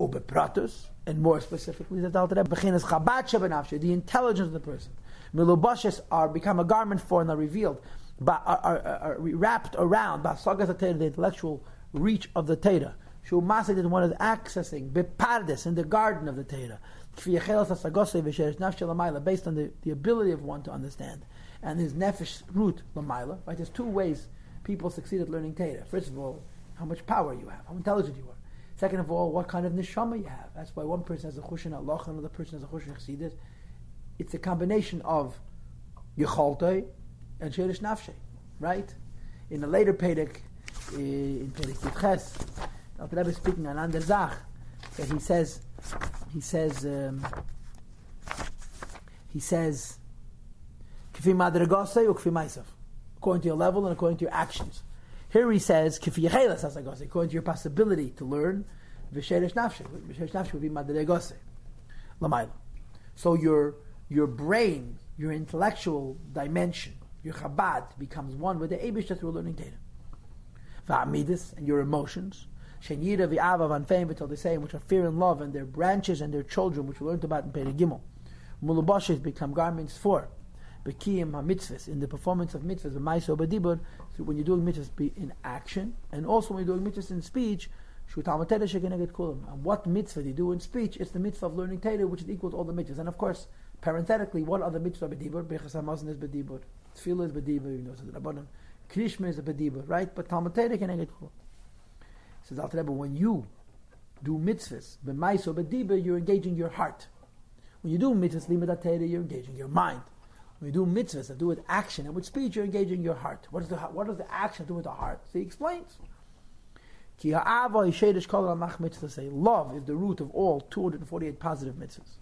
Ubepratus, and more specifically, the Alter Rebbe, Bechinas Chabad Shebenafshe, the intelligence of the person. Milubashes are become a garment for and are revealed, but are, are, are wrapped around, the intellectual reach of the Teda. Shu Masid is one is accessing, Bepardes, in the garden of the Teda. Based on the, the ability of one to understand. And his nefesh root, Lamaila, right? There's two ways people succeed at learning Teda. First of all, how much power you have, how intelligent you are. Second of all, what kind of neshama you have. That's why one person has a chushin Allah, another person has a chushin chassidus. It's a combination of yechaltei and sherish nafshe, right? In a later eh, in Pedek Yitches, the Rebbe is speaking on Ander Zach, that he says, he says, um, he says, according to your level and according to your actions. Here he says, according to your possibility to learn, would be madregose. Lamayla. So your, your brain, your intellectual dimension, your chabad becomes one with the Abishta through learning data. V'amidis, and your emotions. Shenyira v'ava v'anfeim until they say, which are fear and love, and their branches and their children, which we learned about in Perigimel. Gimel. Mulubashes become garments for bekiyim mitzvahs in the performance of mitzvahs, ma'aso badibur, So when you're doing mitzvahs be in action, and also when you're doing mitzvahs in speech, and what mitzvah do you do in speech? It's the mitzvah of learning Torah, which is equal to all the mitzvahs. And of course, parenthetically, what are the mitzvah bedibur? Bechas hamazon is bedibur. Tefillah is bedibur, you know, the Rabbanim. Krishma is a bedibur, right? But Talmud Torah can get cool. Says Alter Rebbe, when you do mitzvahs, b'maiso bedibur, you're engaging your heart. When you do mitzvahs limud Torah, you're engaging your mind. When you do mitzvahs that do with action and with speech, you're engaging your heart. The, what does the action do with the heart? So he explains. Say, love is the root of all 248 positive mitzvahs.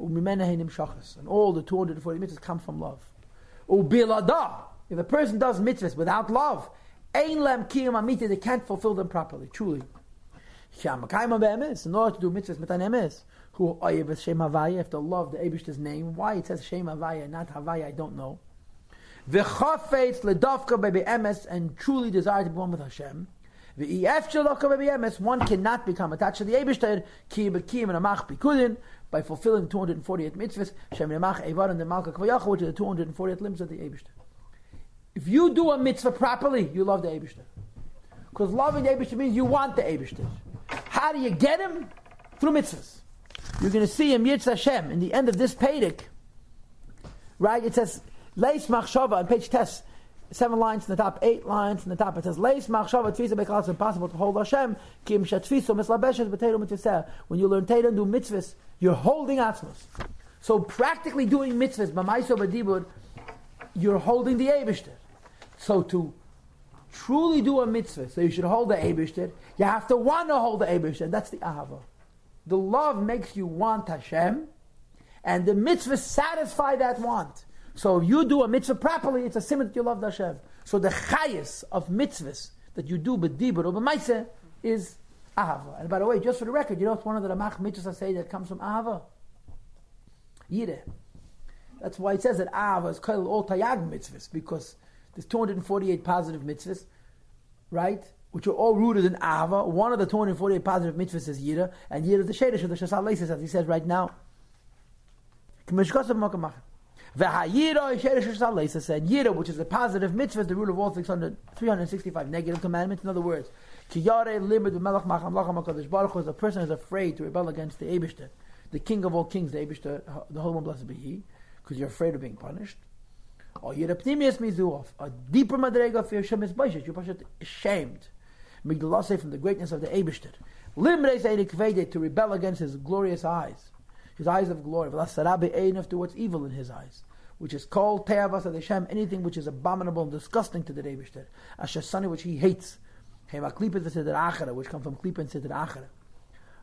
And all the 240 mitzvahs come from love. If a person does mitzvahs without love, they can't fulfill them properly, truly. In order to do mitzvahs mit emes, who oyev Shem Havaya, if they love the Abish's name. Why it says Shem Havaya, not Havaya, I don't know. V'chafetz ledavka bebe emes, and truly desire to be one with Hashem. V'ef shalokka bebe emes, one cannot become attached to the Abishter, ki b'kim and amach bikudin, by fulfilling 248 mitzvahs, Shem nemach evar and the malka kvayach, which are the 248 limbs of the Abishter. If you do a mitzvah properly, you love the Abishter. Because loving the Abishter means you want the Abishter. How do you get him? Through mitzvahs. You're going to see him Yitz Hashem in the end of this Pedic. Right? It says Leis Machshava on page test. Seven lines in the top, eight lines in the top. It says Leis Machshava Tfisa Bekal. It's impossible to hold Hashem. Kim Mislabeshes Mitzvah. When you learn Teiro and do mitzvahs, you're holding Atzmos. So practically doing mitzvahs, B'Maiso B'Dibur, you're holding the Eibishter. So to truly do a mitzvah, so you should hold the Eibishter, you have to want to hold the Eibishter. That's the Ahava. The love makes you want Hashem, and the mitzvah satisfy that want. So if you do a mitzvah properly, it's a simon that you love Hashem. So the chayas of mitzvahs that you do b'dibur or b'maiseh is ahava. And by the way, just for the record, you know what's one of the ramach mitzvahs I say that comes from ahava? Yireh. That's why it says that ahava is called all tayag mitzvahs because there's 248 positive mitzvahs, right? which are all rooted in Ava. One of the 248 positive mitzvahs is Yira, and Yira is the Shadish of the Shasal as he says right now. V'hayira Shadish said Yira, which is a positive mitzvah, is the root of all 600, 365 negative commandments. In other words, Kiyare limud melech macham lacham baruch Hu, the person is afraid to rebel against the Eibushter, the King of all kings, the Eibushter, the Holy One blessed be He, because you're afraid of being punished. Or Yira pnimius mizuov, a deeper madrega for Hashem is you're ashamed Migdalaseh from the greatness of the Eibishter. Limre Kvede to rebel against his glorious eyes, his eyes of glory. V'lasarabe Einaf to what's evil in his eyes, which is called Te'avas Hashem, anything which is abominable and disgusting to the Eibishter. Ashasani, which he hates. Hema Klipet Sidr Achara, which come from Klipet and Sidr Achara.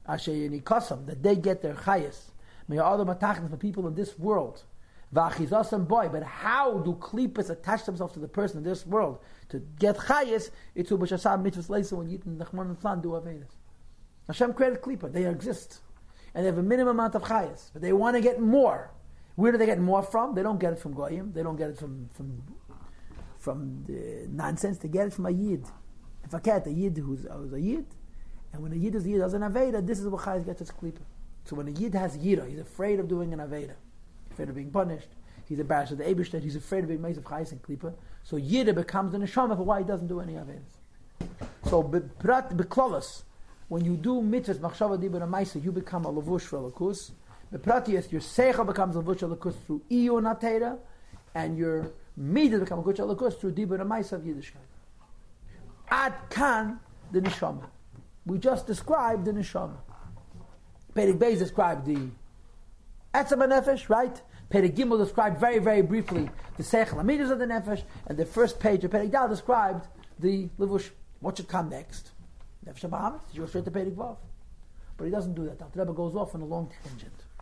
Asher Yinikasam, that they get their chayas. May all the matachnas for people in this world. V'achizasam boy, but how do klipas attach themselves to the person in this world? To get chayis, it's ubashasam mitzvahs leisa when Yitn Nachman and Flan do Avedas. Hashem created klipa, they exist. And they have a minimum amount of chayis, but they want to get more. Where do they get more from? They don't get it from Goyim, they don't get it from, from, from the nonsense, they get it from a Yid. If I can't, a Yid who's, who's a Yid, And when a Yid is a Yid does an Aveda, this is what Chayes gets its Klippa. So when a Yid has Yira, he's afraid of doing an Aveda, afraid of being punished, he's embarrassed of the Eibishter, he's afraid of being made of Chayes and Klippa. So Yira becomes the Neshama for why he doesn't do any Avedas. So Beklolos, when you do mitzvahs, machshava dibur and you become a lavush for lakus. Bepratius, your seicha becomes a lavush lakus through iyun atera, and your midah becomes a lavush lakus through dibur and of Yiddishkeit. Ad kan the neshama. We just described the neshama. Perik Beis described the etzem nefesh, right? Perik Gimel described very, very briefly the seichel amidas of the nefesh, and the first page of Perik Dal described the levush. What should come next? Nefesh Bahamas. You go straight to Perik Vav. But he doesn't do that. The Rebbe goes off on a long tangent.